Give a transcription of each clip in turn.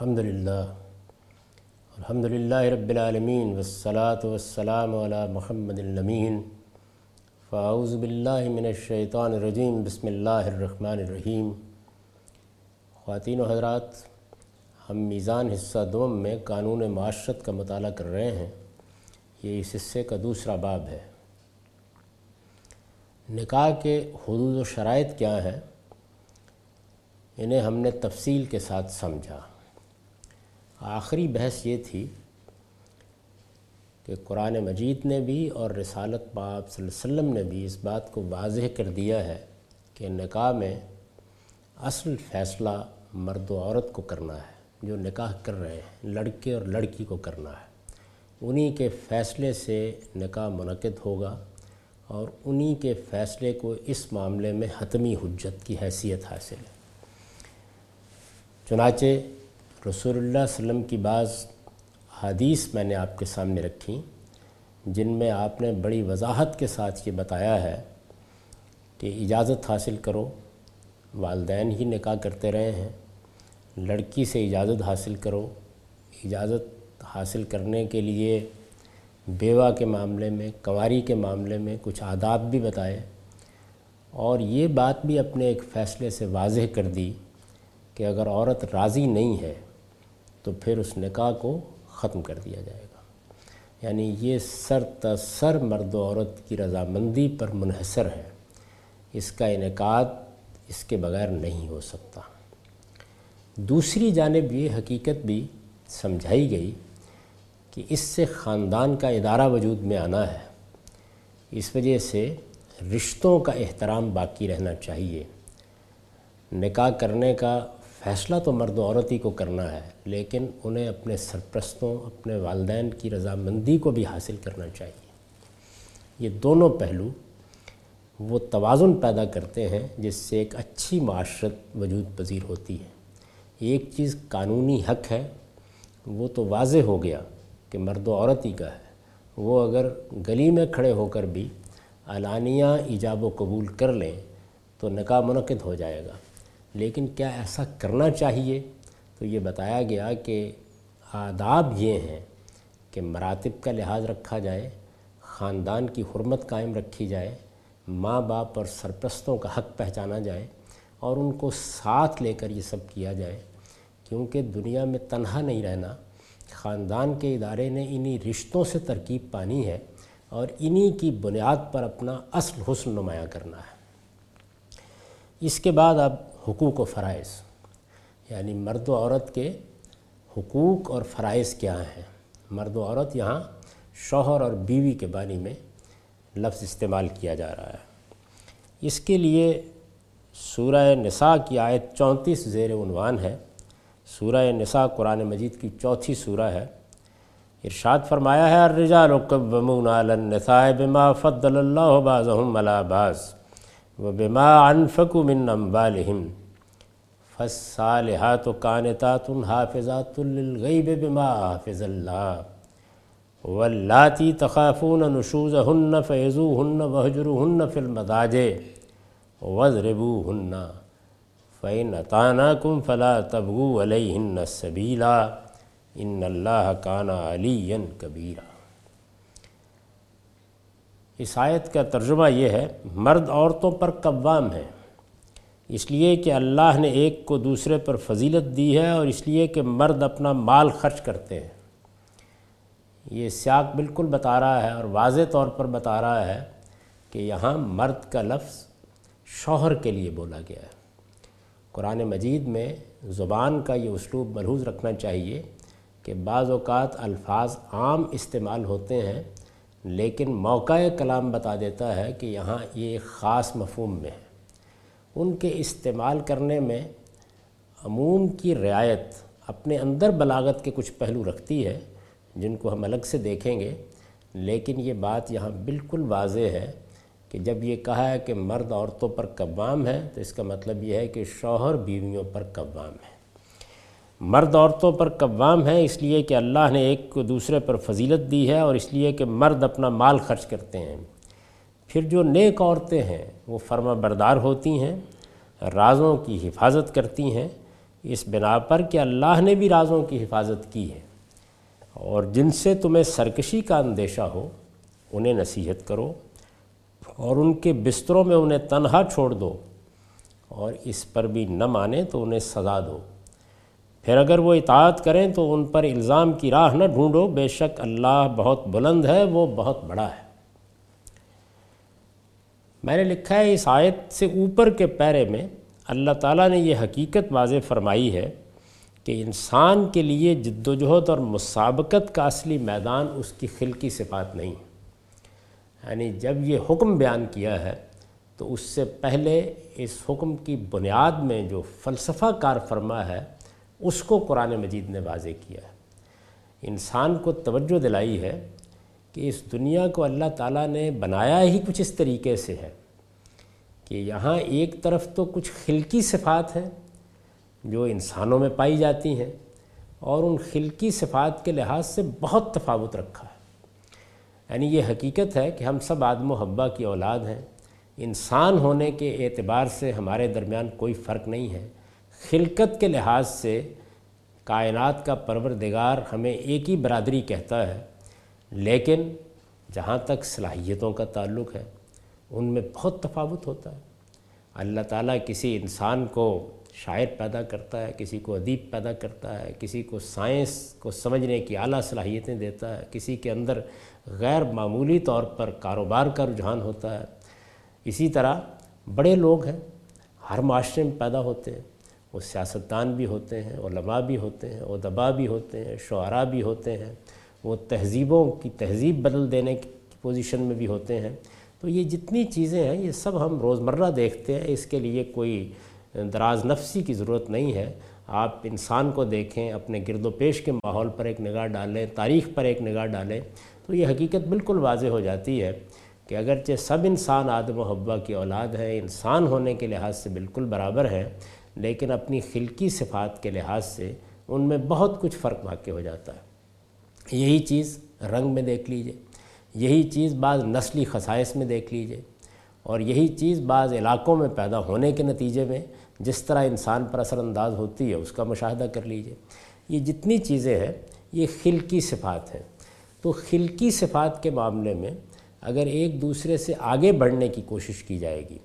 الحمد للہ الحمد للہ رب العالمین والصلاة والسلام علی محمد الامین. فاعوذ باللہ من الشیطان الرجیم. بسم اللہ الرحمن الرحیم. خواتین و حضرات، ہم میزان حصہ دوم میں قانون معاشرت کا مطالعہ کر رہے ہیں۔ یہ اس حصے کا دوسرا باب ہے۔ نکاح کے حدود و شرائط کیا ہیں؟ انہیں ہم نے تفصیل کے ساتھ سمجھا۔ آخری بحث یہ تھی کہ قرآن مجید نے بھی اور رسالت باب صلی اللہ علیہ وسلم نے بھی اس بات کو واضح کر دیا ہے کہ نکاح میں اصل فیصلہ مرد و عورت کو کرنا ہے، جو نکاح کر رہے ہیں، لڑکے اور لڑکی کو کرنا ہے۔ انہی کے فیصلے سے نکاح منعقد ہوگا اور انہی کے فیصلے کو اس معاملے میں حتمی حجت کی حیثیت حاصل ہے۔ چنانچہ رسول اللہ صلی اللہ علیہ وسلم کی بعض حدیث میں نے آپ کے سامنے رکھی، جن میں آپ نے بڑی وضاحت کے ساتھ یہ بتایا ہے کہ اجازت حاصل کرو، والدین ہی نکاح کرتے رہے ہیں، لڑکی سے اجازت حاصل کرو۔ اجازت حاصل کرنے کے لیے بیوہ کے معاملے میں کنواری کے معاملے میں کچھ آداب بھی بتائے۔ اور یہ بات بھی اپنے ایک فیصلے سے واضح کر دی کہ اگر عورت راضی نہیں ہے تو پھر اس نکاح کو ختم کر دیا جائے گا۔ یعنی یہ سر تسر مرد و عورت کی رضامندی پر منحصر ہے۔ اس کا انعقاد اس کے بغیر نہیں ہو سکتا۔ دوسری جانب یہ حقیقت بھی سمجھائی گئی کہ اس سے خاندان کا ادارہ وجود میں آنا ہے۔ اس وجہ سے رشتوں کا احترام باقی رہنا چاہیے۔ نکاح کرنے کا فیصلہ تو مرد و عورت ہی کو کرنا ہے، لیکن انہیں اپنے سرپرستوں، اپنے والدین کی رضامندی کو بھی حاصل کرنا چاہیے۔ یہ دونوں پہلو وہ توازن پیدا کرتے ہیں جس سے ایک اچھی معاشرت وجود پذیر ہوتی ہے۔ ایک چیز قانونی حق ہے، وہ تو واضح ہو گیا کہ مرد و عورت ہی کا ہے۔ وہ اگر گلی میں کھڑے ہو کر بھی علانیہ ایجاب و قبول کر لیں تو نکاح منعقد ہو جائے گا۔ لیکن کیا ایسا کرنا چاہیے؟ تو یہ بتایا گیا کہ آداب یہ ہیں کہ مراتب کا لحاظ رکھا جائے، خاندان کی حرمت قائم رکھی جائے، ماں باپ اور سرپرستوں کا حق پہچانا جائے اور ان کو ساتھ لے کر یہ سب کیا جائے۔ کیونکہ دنیا میں تنہا نہیں رہنا، خاندان کے ادارے نے انہی رشتوں سے ترکیب پانی ہے اور انہی کی بنیاد پر اپنا اصل حسن نمایاں کرنا ہے۔ اس کے بعد اب حقوق و فرائض۔ یعنی مرد و عورت کے حقوق اور فرائض کیا ہیں؟ مرد و عورت یہاں شوہر اور بیوی کے بانی میں لفظ استعمال کیا جا رہا ہے۔ اس کے لیے سورہ نساء کی آیت چونتیس زیر عنوان ہے۔ سورہ نساء قرآن مجید کی چوتھی سورہ ہے۔ ارشاد فرمایا ہے، الرجال قوامون علی النساء بما فضل اللہ بعضهم على بعض۔ وبما انفقوا من اموالهم فالصالحات قانتات حافظات للغیب بما حافظ اللہ، واللاتی تخافون نشوزهن فیزوهن وهجروهن فی المضاجع وضربوهن فَإِنْ أَطَانَاكُمْ فَلَا تَبْغُوا عَلَيْهِنَّ السَّبِيلَ، إِنَّ اللَّهَ كَانَ عَلِيًّا كَبِيرًا۔ اس آیت کا ترجمہ یہ ہے، مرد عورتوں پر قوام ہے۔ اس لیے کہ اللہ نے ایک کو دوسرے پر فضیلت دی ہے اور اس لیے کہ مرد اپنا مال خرچ کرتے ہیں۔ یہ سیاق بالکل بتا رہا ہے اور واضح طور پر بتا رہا ہے کہ یہاں مرد کا لفظ شوہر کے لیے بولا گیا ہے۔ قرآن مجید میں زبان کا یہ اسلوب ملحوظ رکھنا چاہیے کہ بعض اوقات الفاظ عام استعمال ہوتے ہیں لیکن موقع کلام بتا دیتا ہے کہ یہاں یہ ایک خاص مفہوم میں ہے۔ ان کے استعمال کرنے میں عموم کی رعایت اپنے اندر بلاغت کے کچھ پہلو رکھتی ہے، جن کو ہم الگ سے دیکھیں گے۔ لیکن یہ بات یہاں بالکل واضح ہے کہ جب یہ کہا ہے کہ مرد عورتوں پر قوام ہے، تو اس کا مطلب یہ ہے کہ شوہر بیویوں پر قوام ہے۔ مرد عورتوں پر قوام ہے، اس لیے کہ اللہ نے ایک کو دوسرے پر فضیلت دی ہے اور اس لیے کہ مرد اپنا مال خرچ کرتے ہیں۔ پھر جو نیک عورتیں ہیں، وہ فرما بردار ہوتی ہیں، رازوں کی حفاظت کرتی ہیں۔ اس بنا پر کہ اللہ نے بھی رازوں کی حفاظت کی ہے۔ اور جن سے تمہیں سرکشی کا اندیشہ ہو، انہیں نصیحت کرو اور ان کے بستروں میں انہیں تنہا چھوڑ دو۔ اور اس پر بھی نہ مانے تو انہیں سزا دو۔ پھر اگر وہ اطاعت کریں تو ان پر الزام کی راہ نہ ڈھونڈو، بے شک اللہ بہت بلند ہے، وہ بہت بڑا ہے۔ میں نے لکھا ہے اس آیت سے اوپر کے پیرے میں اللہ تعالیٰ نے یہ حقیقت واضح فرمائی ہے کہ انسان کے لیے جد و جہد اور مسابقت کا اصلی میدان اس کی خلقی صفات نہیں۔ یعنی جب یہ حکم بیان کیا ہے تو اس سے پہلے اس حکم کی بنیاد میں جو فلسفہ کار فرما ہے اس کو قرآن مجید نے واضح کیا ہے۔ انسان کو توجہ دلائی ہے کہ اس دنیا کو اللہ تعالیٰ نے بنایا ہی کچھ اس طریقے سے ہے کہ یہاں ایک طرف تو کچھ خلقی صفات ہیں جو انسانوں میں پائی جاتی ہیں اور ان خلقی صفات کے لحاظ سے بہت تفاوت رکھا ہے۔ یعنی یہ حقیقت ہے کہ ہم سب آدم و حبا کی اولاد ہیں۔ انسان ہونے کے اعتبار سے ہمارے درمیان کوئی فرق نہیں ہے۔ خلقت کے لحاظ سے کائنات کا پروردگار ہمیں ایک ہی برادری کہتا ہے، لیکن جہاں تک صلاحیتوں کا تعلق ہے، ان میں بہت تفاوت ہوتا ہے۔ اللہ تعالیٰ کسی انسان کو شاعر پیدا کرتا ہے، کسی کو ادیب پیدا کرتا ہے، کسی کو سائنس کو سمجھنے کی اعلیٰ صلاحیتیں دیتا ہے، کسی کے اندر غیر معمولی طور پر کاروبار کا رجحان ہوتا ہے۔ اسی طرح بڑے لوگ ہیں، ہر معاشرے میں پیدا ہوتے ہیں۔ وہ سیاستدان بھی ہوتے ہیں، علماء بھی ہوتے ہیں ادبا بھی ہوتے ہیں، شعراء بھی ہوتے ہیں۔ وہ تہذیبوں کی تہذیب بدل دینے کی پوزیشن میں بھی ہوتے ہیں۔ تو یہ جتنی چیزیں ہیں، یہ سب ہم روزمرہ دیکھتے ہیں۔ اس کے لیے کوئی دراز نفسی کی ضرورت نہیں ہے۔ آپ انسان کو دیکھیں، اپنے گرد و پیش کے ماحول پر ایک نگاہ ڈالیں، تاریخ پر ایک نگاہ ڈالیں، تو یہ حقیقت بالکل واضح ہو جاتی ہے کہ اگرچہ سب انسان آدم و حبا کی اولاد ہے انسان ہونے کے لحاظ سے بالکل برابر ہے لیکن اپنی خلقی صفات کے لحاظ سے ان میں بہت کچھ فرق واقع ہو جاتا ہے۔ یہی چیز رنگ میں دیکھ لیجیے، یہی چیز بعض نسلی خصائص میں دیکھ لیجیے، اور یہی چیز بعض علاقوں میں پیدا ہونے کے نتیجے میں جس طرح انسان پر اثر انداز ہوتی ہے، اس کا مشاہدہ کر لیجیے۔ یہ جتنی چیزیں ہیں، یہ خلقی صفات ہیں۔ تو خلقی صفات کے معاملے میں اگر ایک دوسرے سے آگے بڑھنے کی کوشش کی جائے گی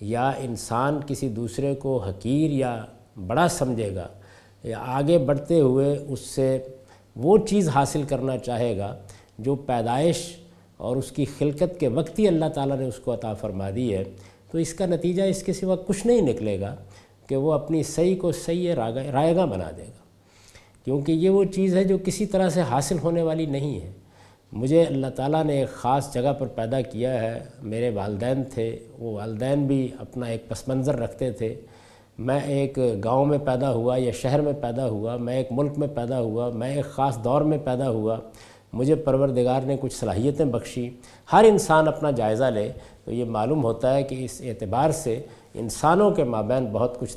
یا انسان کسی دوسرے کو حقیر یا بڑا سمجھے گا یا آگے بڑھتے ہوئے اس سے وہ چیز حاصل کرنا چاہے گا جو پیدائش اور اس کی خلقت کے وقت ہی اللہ تعالیٰ نے اس کو عطا فرما دی ہے، تو اس کا نتیجہ اس کے سوا کچھ نہیں نکلے گا کہ وہ اپنی صحیح کو صحیح رائے گاہ بنا دے گا۔ کیونکہ یہ وہ چیز ہے جو کسی طرح سے حاصل ہونے والی نہیں ہے۔ مجھے اللہ تعالیٰ نے ایک خاص جگہ پر پیدا کیا ہے۔ میرے والدین تھے، وہ والدین بھی اپنا ایک پس منظر رکھتے تھے۔ میں ایک گاؤں میں پیدا ہوا یا شہر میں پیدا ہوا، میں ایک ملک میں پیدا ہوا، میں ایک خاص دور میں پیدا ہوا۔ مجھے پروردگار نے کچھ صلاحیتیں بخشی۔ ہر انسان اپنا جائزہ لے۔ تو یہ معلوم ہوتا ہے کہ اس اعتبار سے انسانوں کے مابین بہت کچھ